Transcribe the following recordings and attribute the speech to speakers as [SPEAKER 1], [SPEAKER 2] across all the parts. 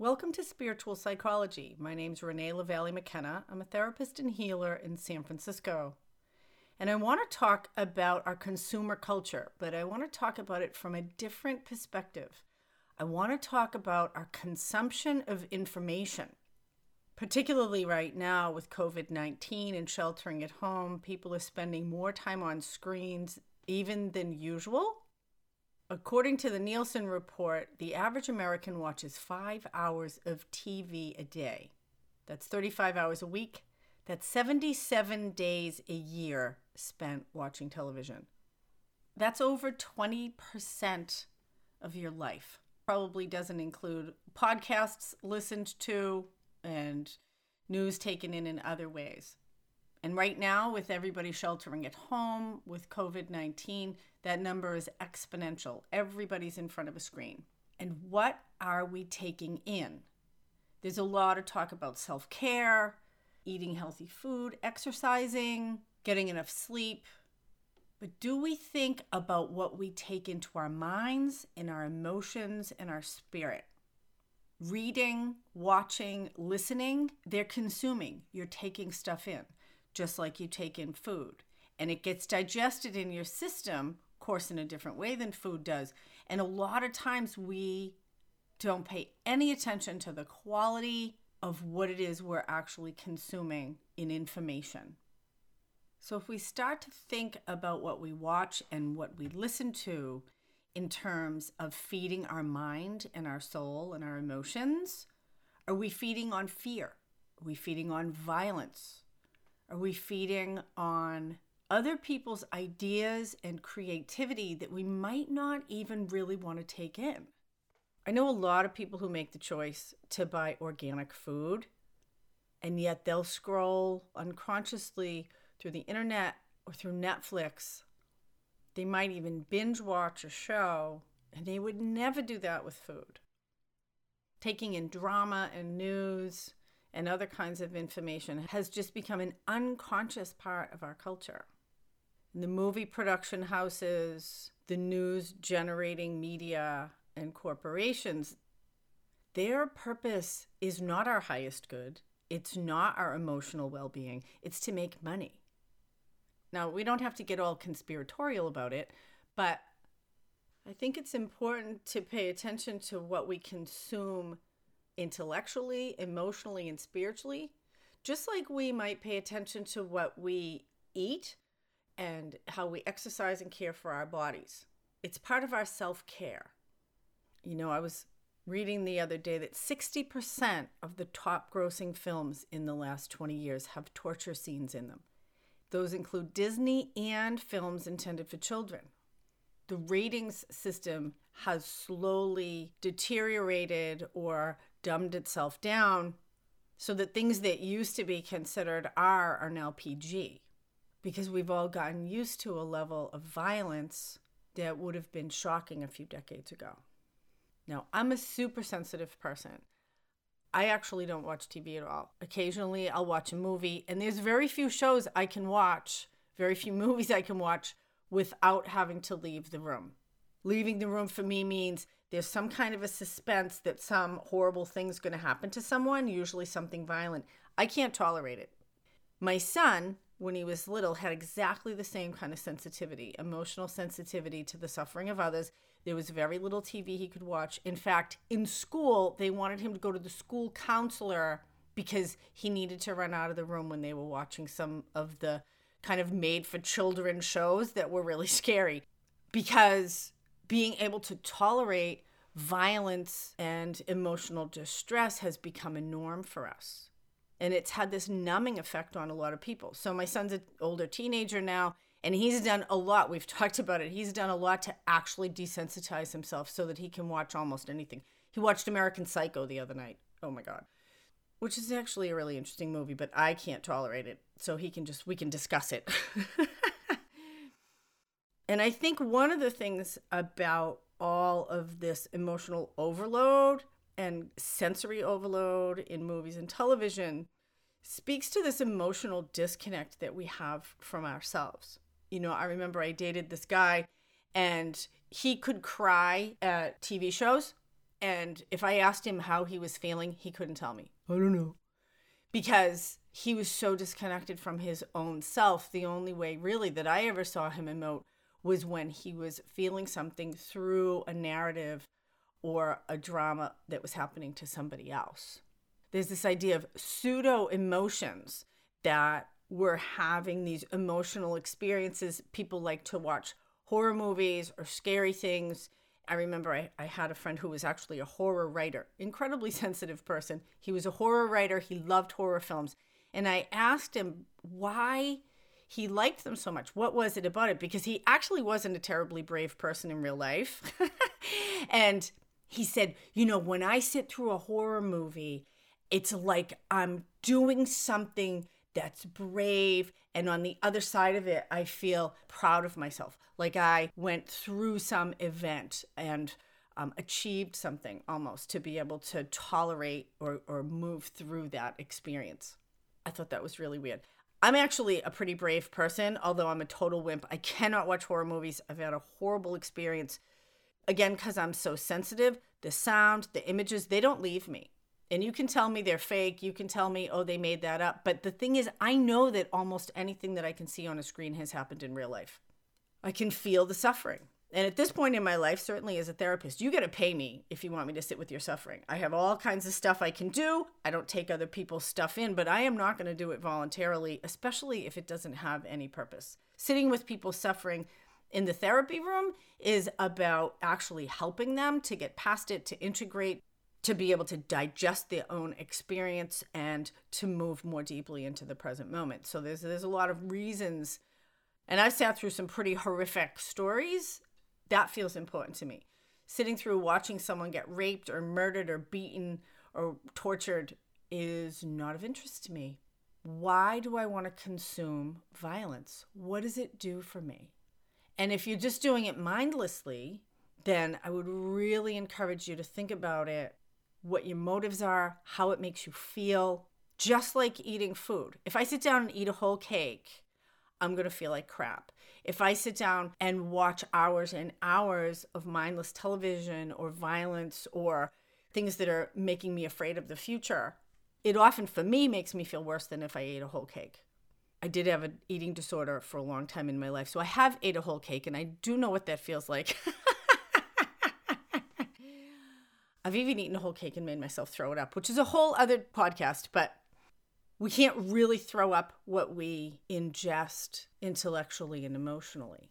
[SPEAKER 1] Welcome to Spiritual Psychology. My name is Renee LaValle McKenna. I'm a therapist and healer in San Francisco. And I want to talk about our consumer culture, but I want to talk about it from a different perspective. I want to talk about our consumption of information. Particularly right now with COVID 19 and sheltering at home, people are spending more time on screens even than usual. According to the Nielsen report, the average American watches five hours of TV a day. That's 35 hours a week. That's 77 days a year spent watching television. That's over 20% of your life. Probably doesn't include podcasts listened to and news taken in in other ways. And right now, with everybody sheltering at home with COVID 19, that number is exponential. Everybody's in front of a screen. And what are we taking in? There's a lot of talk about self care, eating healthy food, exercising, getting enough sleep. But do we think about what we take into our minds, in our emotions, and our spirit? Reading, watching, listening, they're consuming. You're taking stuff in just like you take in food. And it gets digested in your system, of course, in a different way than food does. And a lot of times we don't pay any attention to the quality of what it is we're actually consuming in information. So, if we start to think about what we watch and what we listen to in terms of feeding our mind and our soul and our emotions, are we feeding on fear? Are we feeding on violence? Are we feeding on other people's ideas and creativity that we might not even really want to take in? I know a lot of people who make the choice to buy organic food, and yet they'll scroll unconsciously through the internet or through Netflix. They might even binge watch a show, and they would never do that with food. Taking in drama and news and other kinds of information has just become an unconscious part of our culture. the movie production houses, the news generating media, and corporations, their purpose is not our highest good. It's not our emotional well being. It's to make money. Now, we don't have to get all conspiratorial about it, but I think it's important to pay attention to what we consume intellectually, emotionally, and spiritually, just like we might pay attention to what we eat and how we exercise and care for our bodies. It's part of our self care. You know, I was reading the other day that 60% of the top grossing films in the last 20 years have torture scenes in them. Those include Disney and films intended for children. The ratings system has slowly deteriorated or dumbed itself down so that things that used to be considered R are now PG because we've all gotten used to a level of violence that would have been shocking a few decades ago. Now, I'm a super sensitive person. I actually don't watch TV at all. Occasionally, I'll watch a movie, and there's very few shows I can watch, very few movies I can watch without having to leave the room. Leaving the room for me means there's some kind of a suspense that some horrible thing's going to happen to someone, usually something violent. I can't tolerate it. My son, when he was little, had exactly the same kind of sensitivity, emotional sensitivity to the suffering of others. There was very little TV he could watch. In fact, in school, they wanted him to go to the school counselor because he needed to run out of the room when they were watching some of the kind of made for children shows that were really scary. Because being able to tolerate violence and emotional distress has become a norm for us. And it's had this numbing effect on a lot of people. So, my son's an older teenager now, and he's done a lot. We've talked about it. He's done a lot to actually desensitize himself so that he can watch almost anything. He watched American Psycho the other night. Oh my God. Which is actually a really interesting movie, but I can't tolerate it. So, he can just, we can discuss it. And I think one of the things about all of this emotional overload and sensory overload in movies and television speaks to this emotional disconnect that we have from ourselves. You know, I remember I dated this guy and he could cry at TV shows And if I asked him how he was feeling, he couldn't tell me. I don't know. Because he was so disconnected from his own self. The only way, really, that I ever saw him emote was when he was feeling something through a narrative or a drama that was happening to somebody else. There's this idea of pseudo emotions that we're having these emotional experiences. People like to watch horror movies or scary things. I remember I, I had a friend who was actually a horror writer, incredibly sensitive person. He was a horror writer, he loved horror films. And I asked him why he liked them so much. What was it about it? Because he actually wasn't a terribly brave person in real life. and he said, You know, when I sit through a horror movie, it's like I'm doing something that's brave. And on the other side of it, I feel proud of myself. Like I went through some event and um, achieved something almost to be able to tolerate or, or move through that experience. I thought that was really weird. I'm actually a pretty brave person, although I'm a total wimp. I cannot watch horror movies. I've had a horrible experience. Again, because I'm so sensitive, the sound, the images, they don't leave me. And you can tell me they're fake. You can tell me, oh, they made that up. But the thing is, I know that almost anything that I can see on a screen has happened in real life. I can feel the suffering. And at this point in my life, certainly as a therapist, you got to pay me if you want me to sit with your suffering. I have all kinds of stuff I can do. I don't take other people's stuff in, but I am not going to do it voluntarily, especially if it doesn't have any purpose. Sitting with people suffering in the therapy room is about actually helping them to get past it, to integrate, to be able to digest their own experience and to move more deeply into the present moment. So there's there's a lot of reasons and I've sat through some pretty horrific stories that feels important to me. Sitting through watching someone get raped or murdered or beaten or tortured is not of interest to me. Why do I want to consume violence? What does it do for me? And if you're just doing it mindlessly, then I would really encourage you to think about it, what your motives are, how it makes you feel, just like eating food. If I sit down and eat a whole cake, I'm going to feel like crap if I sit down and watch hours and hours of mindless television or violence or things that are making me afraid of the future, it often for me makes me feel worse than if I ate a whole cake. I did have an eating disorder for a long time in my life, so I have ate a whole cake and I do know what that feels like. I've even eaten a whole cake and made myself throw it up, which is a whole other podcast, but we can't really throw up what we ingest intellectually and emotionally.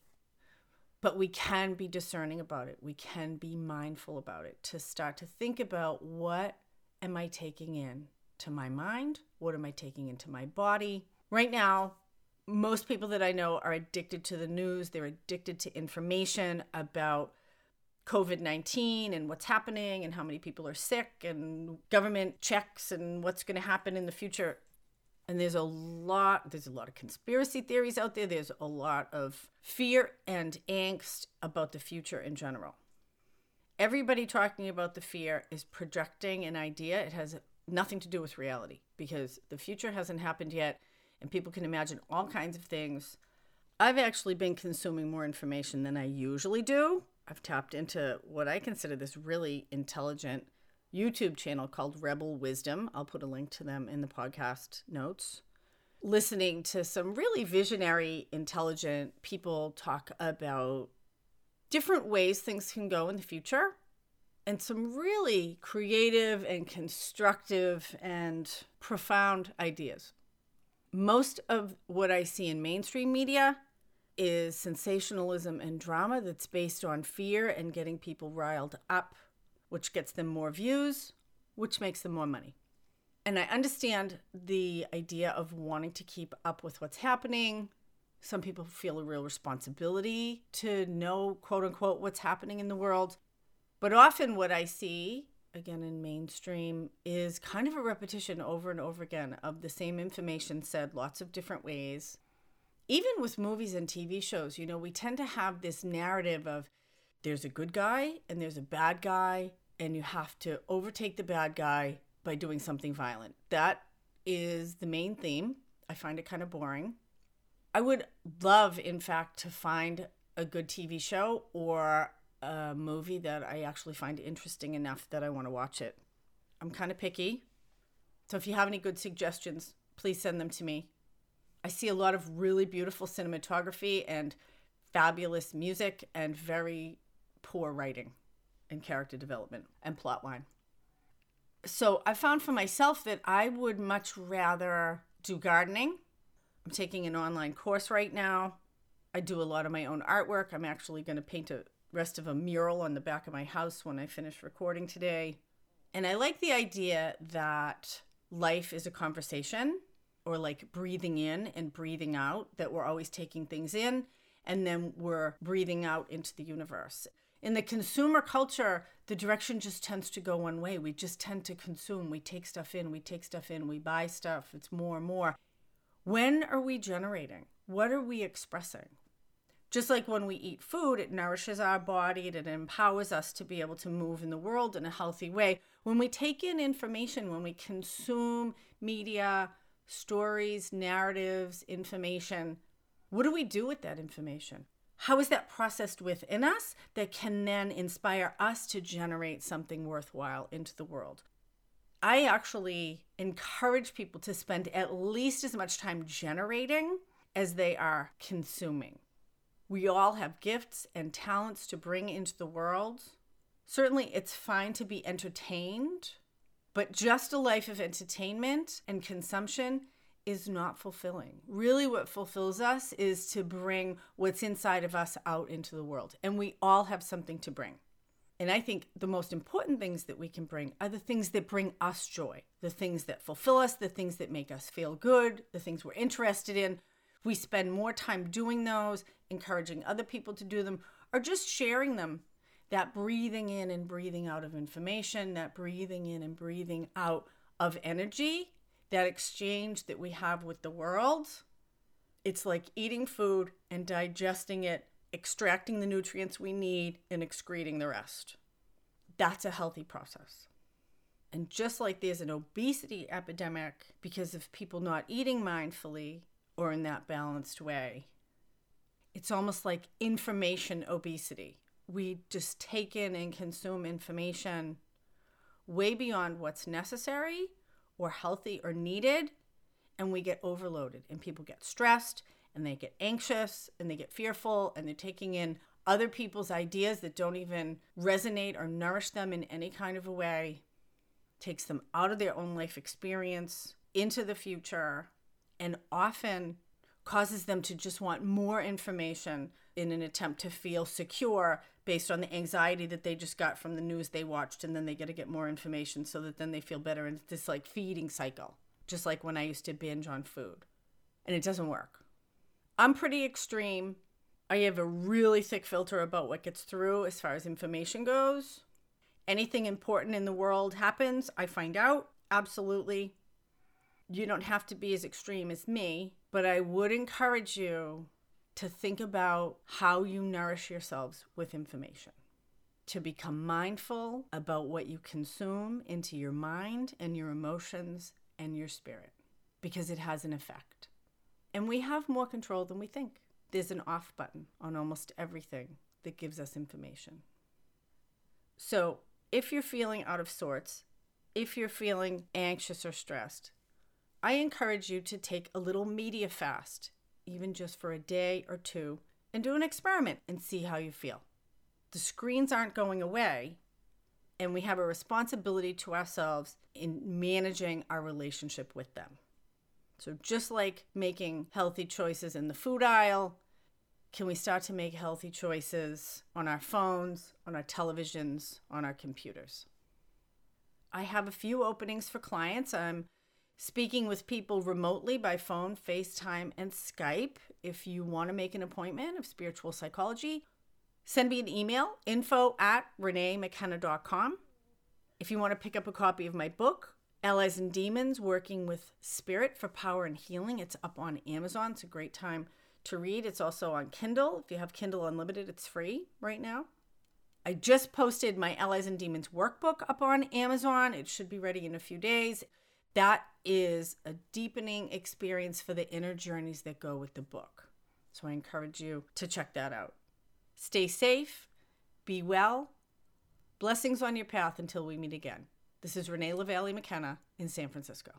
[SPEAKER 1] But we can be discerning about it. We can be mindful about it to start to think about what am I taking in to my mind? What am I taking into my body? Right now, most people that I know are addicted to the news. They're addicted to information about COVID 19 and what's happening and how many people are sick and government checks and what's going to happen in the future and there's a lot there's a lot of conspiracy theories out there. There's a lot of fear and angst about the future in general. Everybody talking about the fear is projecting an idea. It has nothing to do with reality because the future hasn't happened yet and people can imagine all kinds of things. I've actually been consuming more information than i usually do. I've tapped into what i consider this really intelligent YouTube channel called Rebel Wisdom. I'll put a link to them in the podcast notes. Listening to some really visionary, intelligent people talk about different ways things can go in the future and some really creative and constructive and profound ideas. Most of what I see in mainstream media is sensationalism and drama that's based on fear and getting people riled up which gets them more views, which makes them more money. And I understand the idea of wanting to keep up with what's happening. Some people feel a real responsibility to know, quote unquote, what's happening in the world. But often, what I see, again in mainstream, is kind of a repetition over and over again of the same information said lots of different ways. Even with movies and TV shows, you know, we tend to have this narrative of there's a good guy and there's a bad guy, and you have to overtake the bad guy by doing something violent. That is the main theme. I find it kind of boring. I would love, in fact, to find a good TV show or a movie that I actually find interesting enough that I want to watch it. I'm kind of picky. So if you have any good suggestions, please send them to me. I see a lot of really beautiful cinematography and fabulous music and very poor writing and character development and plotline. So I found for myself that I would much rather do gardening. I'm taking an online course right now. I do a lot of my own artwork. I'm actually going to paint a rest of a mural on the back of my house when I finish recording today. And I like the idea that life is a conversation or like breathing in and breathing out, that we're always taking things in and then we're breathing out into the universe. In the consumer culture, the direction just tends to go one way. We just tend to consume. We take stuff in, we take stuff in, we buy stuff. It's more and more. When are we generating? What are we expressing? Just like when we eat food, it nourishes our body, it empowers us to be able to move in the world in a healthy way. When we take in information, when we consume media, stories, narratives, information, what do we do with that information? How is that processed within us that can then inspire us to generate something worthwhile into the world? I actually encourage people to spend at least as much time generating as they are consuming. We all have gifts and talents to bring into the world. Certainly, it's fine to be entertained, but just a life of entertainment and consumption is not fulfilling. Really, what fulfills us is to bring what's inside of us out into the world. And we all have something to bring. And I think the most important things that we can bring are the things that bring us joy, the things that fulfill us, the things that make us feel good, the things we're interested in. We spend more time doing those encouraging other people to do them, or just sharing them. That breathing in and breathing out of information, that breathing in and breathing out of energy, that exchange that we have with the world. It's like eating food and digesting it, extracting the nutrients we need, and excreting the rest. That's a healthy process. And just like there's an obesity epidemic because of people not eating mindfully or in that balanced way, it's almost like information obesity. We just take in and consume information way beyond what's necessary or healthy or needed, and we get overloaded. And people get stressed and they get anxious and they get fearful and they're taking in other people's ideas that don't even resonate or nourish them in any kind of a way, takes them out of their own life experience into the future, and often causes them to just want more information in an attempt to feel secure based on the anxiety that they just got from the news they watched and then they get to get more information so that then they feel better. And it's this like feeding cycle just like when i used to binge on food. And it doesn't work. I'm pretty extreme. I have a really thick filter about what gets through as far as information goes. Anything important in the world happens i find out. Absolutely. You don't have to be as extreme as me but I would encourage you to think about how you nourish yourselves with information, to become mindful about what you consume into your mind and your emotions and your spirit, because it has an effect. And we have more control than we think. There's an off button on almost everything that gives us information. So, if you're feeling out of sorts, if you're feeling anxious or stressed, I encourage you to take a little media fast, even just for a day or two, and do an experiment and see how you feel. The screens aren't going away, and we have a responsibility to ourselves in managing our relationship with them. So, just like making healthy choices in the food aisle, can we start to make healthy choices on our phones, on our televisions, on our computers? I have a few openings for clients. I'm speaking with people remotely by phone, FaceTime, and Skype. If you want to make an appointment of spiritual psychology, send me an email info at reneemckenna.com. If you want to pick up a copy of my book, Allies and Demons Working with Spirit for Power and Healing, it's up on Amazon. It's a great time to read. It's also on Kindle. If you have Kindle Unlimited, it's free right now. I just posted my Allies and Demons workbook up on Amazon. It should be ready in a few days that is a deepening experience for the inner journeys that go with the book. So I encourage you to check that out. Stay safe, Be well. Blessings on your path until we meet again. This is Renee LaValle McKenna in San Francisco.